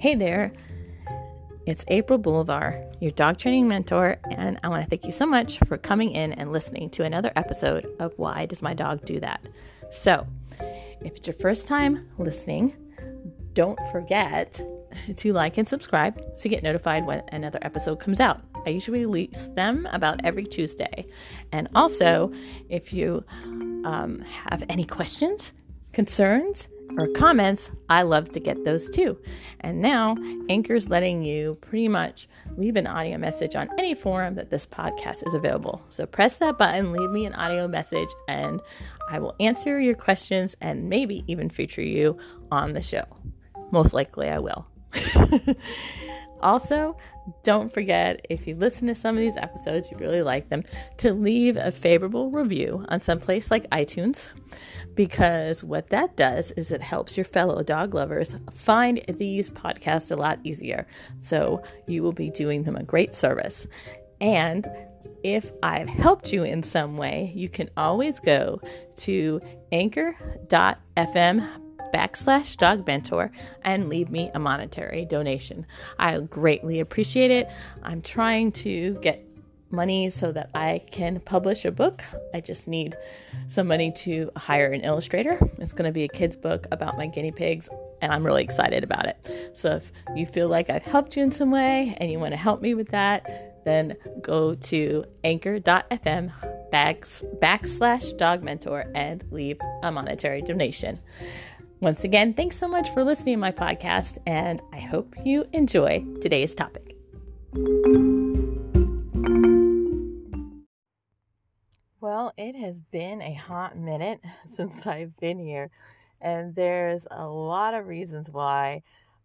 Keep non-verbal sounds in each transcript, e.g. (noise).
Hey there, it's April Boulevard, your dog training mentor, and I want to thank you so much for coming in and listening to another episode of Why Does My Dog Do That? So, if it's your first time listening, don't forget to like and subscribe to get notified when another episode comes out. I usually release them about every Tuesday. And also, if you um, have any questions, concerns, or comments, I love to get those too. And now, Anchor's letting you pretty much leave an audio message on any forum that this podcast is available. So press that button, leave me an audio message, and I will answer your questions and maybe even feature you on the show. Most likely, I will. (laughs) Also, don't forget if you listen to some of these episodes, you really like them, to leave a favorable review on some place like iTunes because what that does is it helps your fellow dog lovers find these podcasts a lot easier. So you will be doing them a great service. And if I've helped you in some way, you can always go to anchor.fm backslash dog mentor and leave me a monetary donation. I greatly appreciate it. I'm trying to get money so that I can publish a book. I just need some money to hire an illustrator. It's going to be a kid's book about my guinea pigs, and I'm really excited about it. So if you feel like I've helped you in some way and you want to help me with that, then go to anchor.fm backslash dog mentor and leave a monetary donation. Once again, thanks so much for listening to my podcast, and I hope you enjoy today's topic. Well, it has been a hot minute (laughs) since I've been here, and there's a lot of reasons why,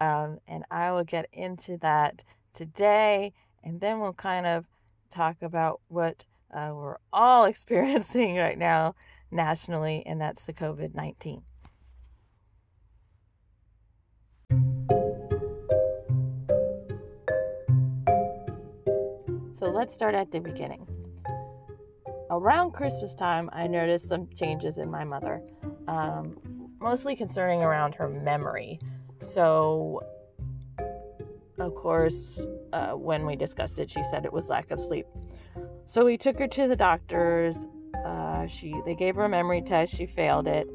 um, and I will get into that today, and then we'll kind of talk about what uh, we're all (laughs) experiencing right now nationally, and that's the COVID 19. So let's start at the beginning. Around Christmas time, I noticed some changes in my mother, um, mostly concerning around her memory. So, of course, uh, when we discussed it, she said it was lack of sleep. So we took her to the doctors. Uh, she they gave her a memory test. She failed it,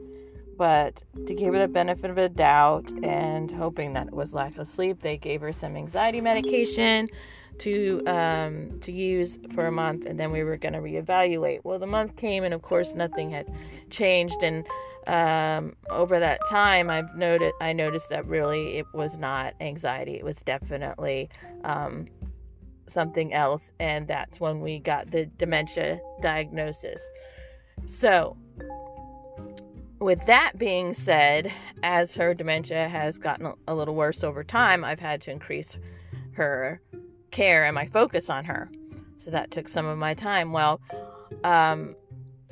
but to give her the benefit of a doubt and hoping that it was lack of sleep, they gave her some anxiety medication to um, to use for a month, and then we were going to reevaluate. Well, the month came, and of course, nothing had changed. And um, over that time, I've noted I noticed that really it was not anxiety; it was definitely um, something else, and that's when we got the dementia diagnosis. So. With that being said, as her dementia has gotten a little worse over time, I've had to increase her care and my focus on her. So that took some of my time. Well, um,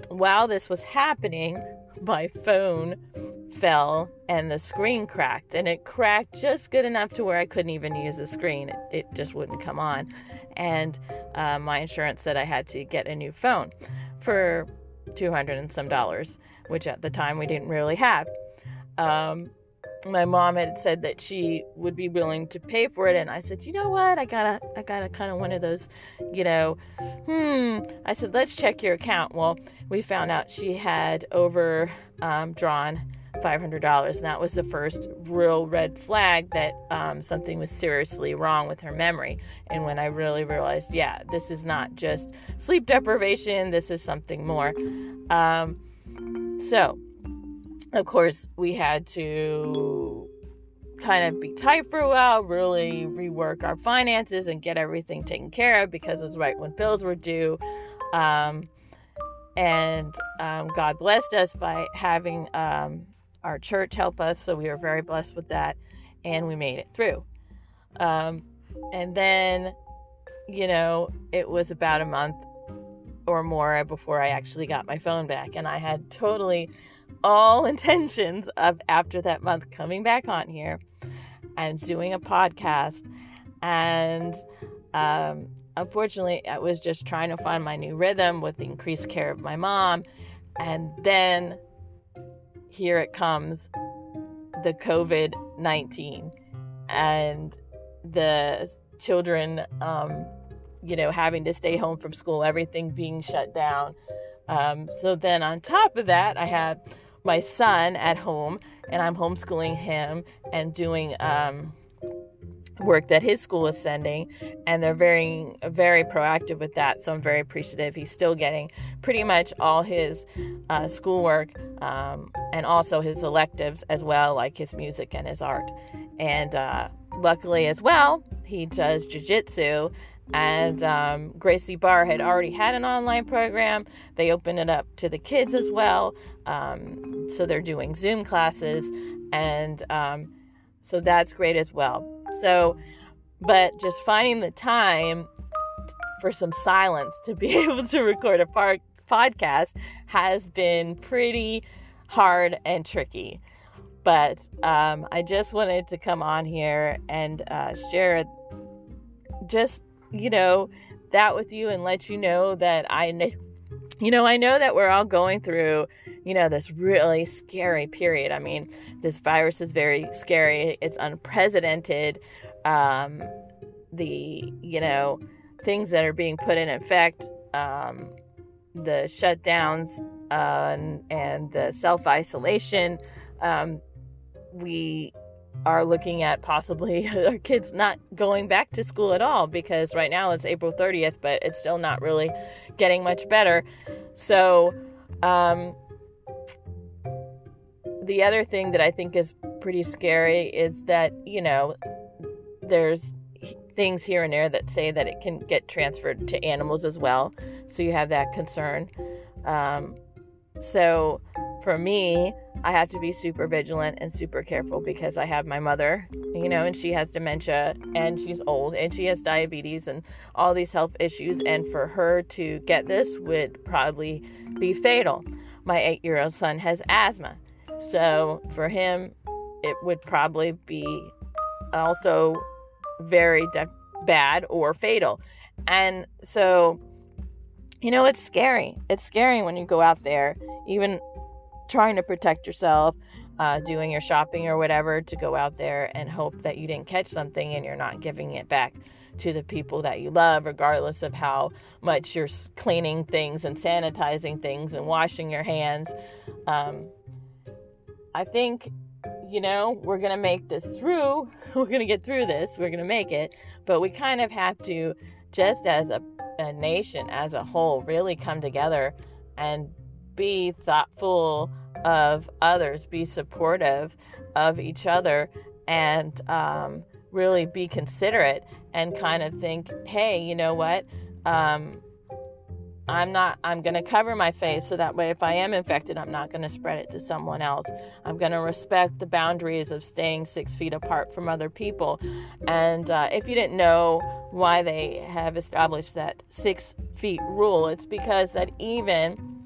while this was happening, (laughs) my phone fell and the screen cracked. And it cracked just good enough to where I couldn't even use the screen, it, it just wouldn't come on. And uh, my insurance said I had to get a new phone for 200 and some dollars, which at the time we didn't really have. Um, my mom had said that she would be willing to pay for it and i said you know what? I gotta i gotta kind of one of those you know hmm. I said let's check your account. Well we found out she had over um, drawn $500 and that was the first real red flag that um, something was seriously wrong with her memory. And when i really realized yeah this is not just sleep deprivation this is something more. Um, so of course, we had to kind of be tight for a while, really rework our finances and get everything taken care of because it was right when bills were due. Um, and um, God blessed us by having um, our church help us, so we were very blessed with that, and we made it through. Um, and then, you know, it was about a month or more before I actually got my phone back, and I had totally all (laughs) intentions of after that month coming back on here and doing a podcast. And um, unfortunately, I was just trying to find my new rhythm with the increased care of my mom. And then here it comes the COVID 19. and the children, um, you know, having to stay home from school, everything being shut down. Um, so then on top of that, I had my son at home, and I'm homeschooling him and doing um, work that his school is sending and they're very very proactive with that so i'm very appreciative. He's still getting pretty much all his uh, schoolwork um, and also his electives as well like his music and his art. And uh, luckily as well he does jiu-jitsu and um, Gracie Barra had already had an online program. They opened it up to the kids as well. Um, so they're doing Zoom classes, and um, so that's great as well. So, but just finding the time for some silence to be (laughs) able to record a par- podcast has been pretty hard and tricky. But um, I just wanted to come on here and uh, share just, you know, that with you and let you know that I you know, I know that we're all going through, you know, this really scary period. I mean, this virus is very scary. It's unprecedented. Um, the, you know, things that are being put in effect, um, the shutdowns uh, and, and the self isolation. Um, we are looking at possibly (laughs) our kids not going back to school at all because right now it's April 30th, but it's still not really getting much better. So, um, the other thing that I think is pretty scary is that, you know, there's things here and there that say that it can get transferred to animals as well. So you have that concern. Um, so for me, I have to be super vigilant and super careful because I have my mother, you know, and she has dementia and she's old and she has diabetes and all these health issues. And for her to get this would probably be fatal. My eight year old son has asthma. So for him, it would probably be also very de- bad or fatal. And so, you know, it's scary. It's scary when you go out there, even trying to protect yourself, uh, doing your shopping or whatever, to go out there and hope that you didn't catch something and you're not giving it back to the people that you love, regardless of how much you're cleaning things and sanitizing things and washing your hands. Um, I think, you know, we're going to make this through. (laughs) We're going to get through this. We're going to make it. But we kind of have to, just as a, a nation as a whole, really come together and be thoughtful of others, be supportive of each other, and um, really be considerate and kind of think, hey, you know what? Um, I'm not, I'm going to cover my face so that way if I am infected, I'm not going to spread it to someone else. I'm going to respect the boundaries of staying six feet apart from other people. And uh, if you didn't know why they have established that six feet rule, it's because that even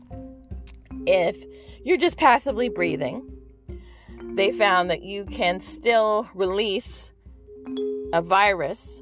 if you're just passively breathing, they found that you can still release a virus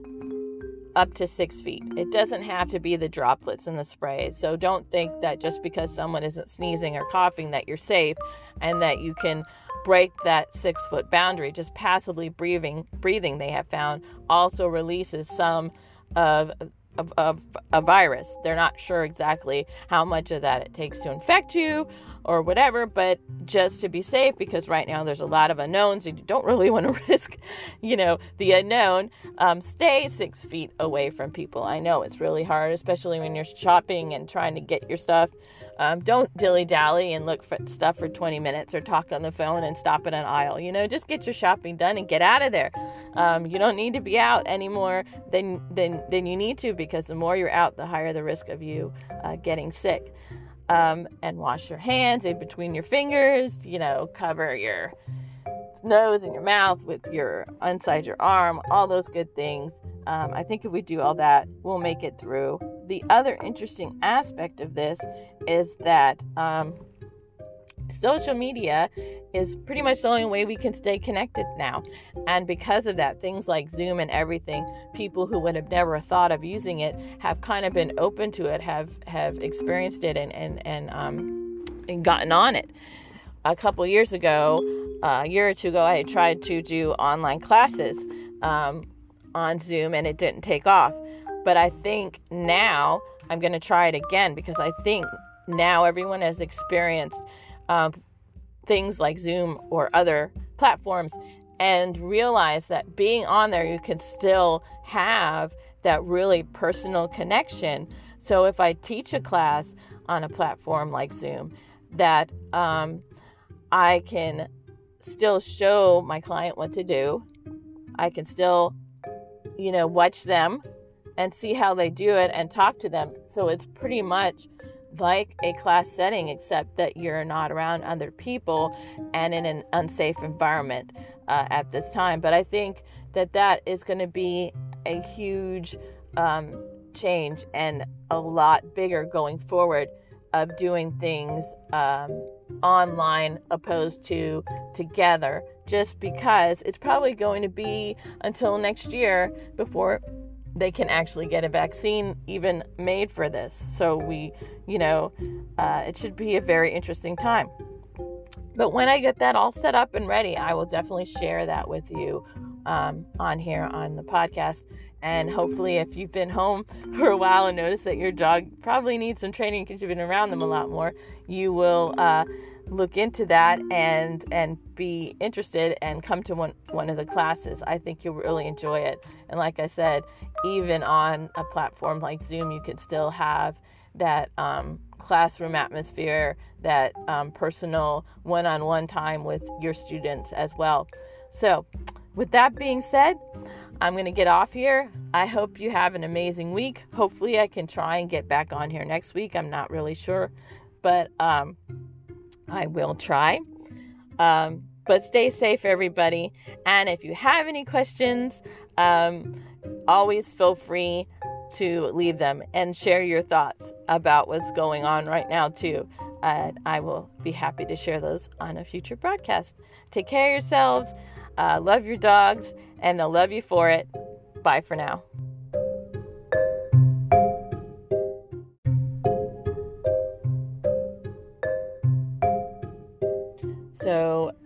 up to six feet. It doesn't have to be the droplets in the spray. So don't think that just because someone isn't sneezing or coughing that you're safe and that you can break that six foot boundary. Just passively breathing, breathing, they have found also releases some of of, a virus. They're not sure exactly how much of that it takes to infect you or whatever, but just to be safe, because right now there's a lot of unknowns and you don't really (laughs) want to risk, you know, the unknown, um, stay six feet away from people. I know it's really hard, especially when you're shopping and trying to get your stuff. Um, don't dilly dally and look for stuff for 20 minutes or talk on the phone and stop at an aisle. You know, just get your shopping done and get out of there. Um, you don't need to be out anymore than, than, than you need to because the more you're out, the higher the risk of you uh, getting sick. Um, and wash your hands in between your fingers, you know, cover your nose and your mouth with your inside your arm, all those good things. Um, I think if we do all that, we'll make it through. The other interesting aspect of this is that um, social media is pretty much the only way we can stay connected now. And because of that, things like Zoom and everything, people who would have never thought of using it have kind of been open to it, have have experienced it and and and um and gotten on it. A couple years ago, uh, a year or two ago, I tried to do online classes um, on Zoom and it didn't take off. But I think now I'm going to try it again because I think now everyone has experienced um, things like Zoom or other platforms and realize that being on there, you can still have that really personal connection. So if I teach a class on a platform like Zoom, that um, I can still show my client what to do. I can still, you know, watch them and see how they do it and talk to them. So it's pretty much like a class setting, except that you're not around other people and in an unsafe environment uh, at this time. But I think that that is going to be a huge um, change and a lot bigger going forward of doing things um, online opposed to together just because it's probably going to be until next year before they can actually get a vaccine even made for this. So we, you know, uh, it should be a very interesting time. But when I get that all set up and ready, I will definitely share that with you um, on here on the podcast. And hopefully, if you've been home (laughs) for a while and noticed that your dog probably needs some training because you've been around them a lot more, you will uh, look into that and and be interested and come to one one of the classes. I think you'll really enjoy it. And like I said, even on a platform like Zoom, you can still have that um, classroom atmosphere, that um, personal one-on-one time with your students as well. So, with that being said, I'm going to get off here. I hope you have an amazing week. Hopefully, I can try and get back on here next week. I'm not really sure, but um, I will try. Um, but stay safe, everybody. And if you have any questions, um, always feel free to leave them and share your thoughts about what's going on right now, too. Uh, I will be happy to share those on a future broadcast. Take care of yourselves, uh, love your dogs, and they'll love you for it. Bye for now.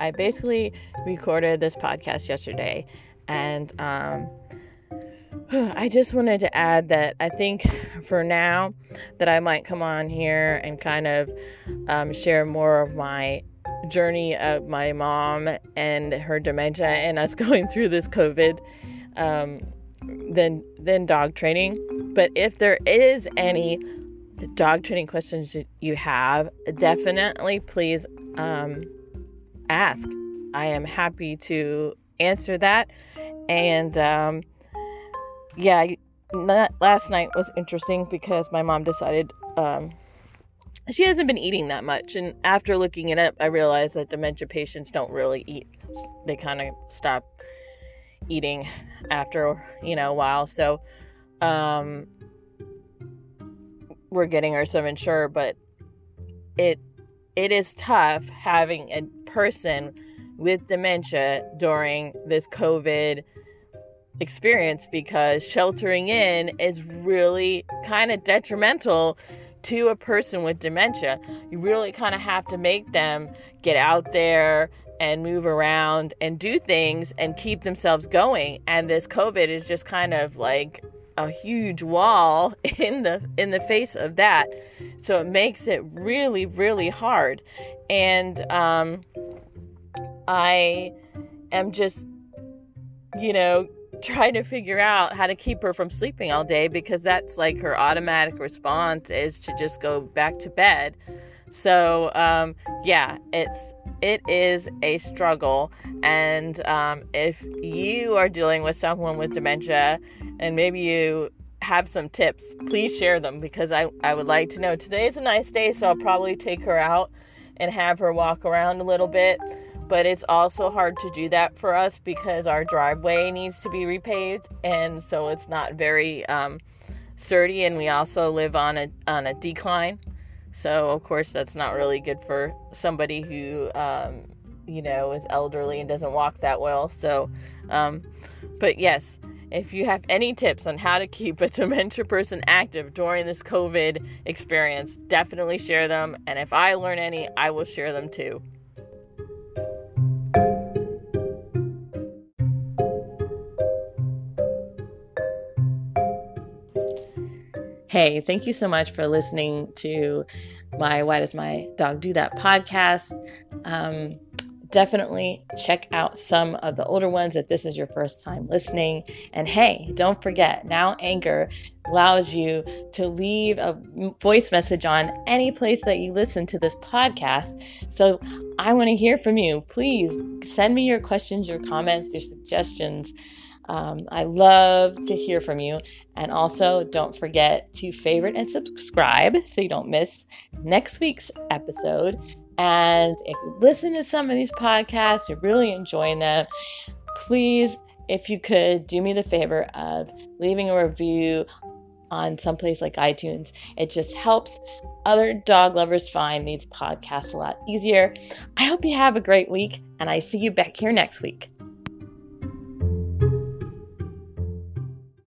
I basically recorded this podcast yesterday, and um, (sighs) I just wanted to add that I think for now that I might come on here and kind of um, share more of my journey of my mom and her dementia and us (laughs) going through this COVID um, than than dog training. But if there is any dog training questions you have, definitely please um, ask. I am happy to answer that. And um, yeah, last night was interesting because my mom decided um, she hasn't been eating that much. And after looking it up, I realized that dementia patients don't really eat. They kind of stop eating after, you know, a while. So um, we're getting her some Ensure, but it it is tough having a person with dementia during this COVID experience because sheltering in is really kind of detrimental to a person with dementia. You really kind of have to make them get out there and move around and do things and keep themselves going. And this COVID is just kind of like a huge wall (laughs) in the in the face of that. So it makes it really really hard. And um I am just you know trying to figure out how to keep her from sleeping all day because that's like her automatic response is to just go back to bed. So um, yeah, it's it is a struggle, and um, if you are dealing with someone with dementia, and maybe you have some tips, please share them because I I would like to know. Today is a nice day, so I'll probably take her out and have her walk around a little bit but it's also hard to do that for us because our driveway needs to be repaved and so it's not very um, sturdy and we also live on a on a decline so of course that's not really good for somebody who um, you know is elderly and doesn't walk that well so um, but yes if you have any tips on how to keep a dementia person active during this COVID experience, definitely share them. And if I learn any, I will share them too. Hey, thank you so much for listening to my Why Does My Dog Do That podcast. Um, definitely check out some of the older ones if this is your first time listening. And hey, don't forget, now Anchor allows you to leave a voice message on any place that you listen to this podcast. So I want to hear from you. Please send me your questions, your comments, your suggestions. Um, I love to hear from you. And also, don't forget to favorite and subscribe so you don't miss next week's episode. And if you listen to some of these podcasts, you're really enjoying them, please, if you could, do me the favor of leaving a review on someplace like iTunes. It just helps other dog lovers find these podcasts a lot easier. I hope you have a great week, and I see you back here next week.